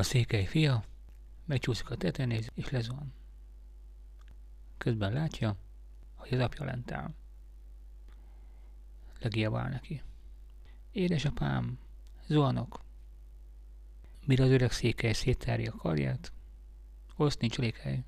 A székely fia megcsúszik a tetején és lezuhan. Közben látja, hogy az apja lent áll. Legiabál neki. Édesapám, zuhanok. Mire az öreg székely széttárja a karját, ott nincs léghely.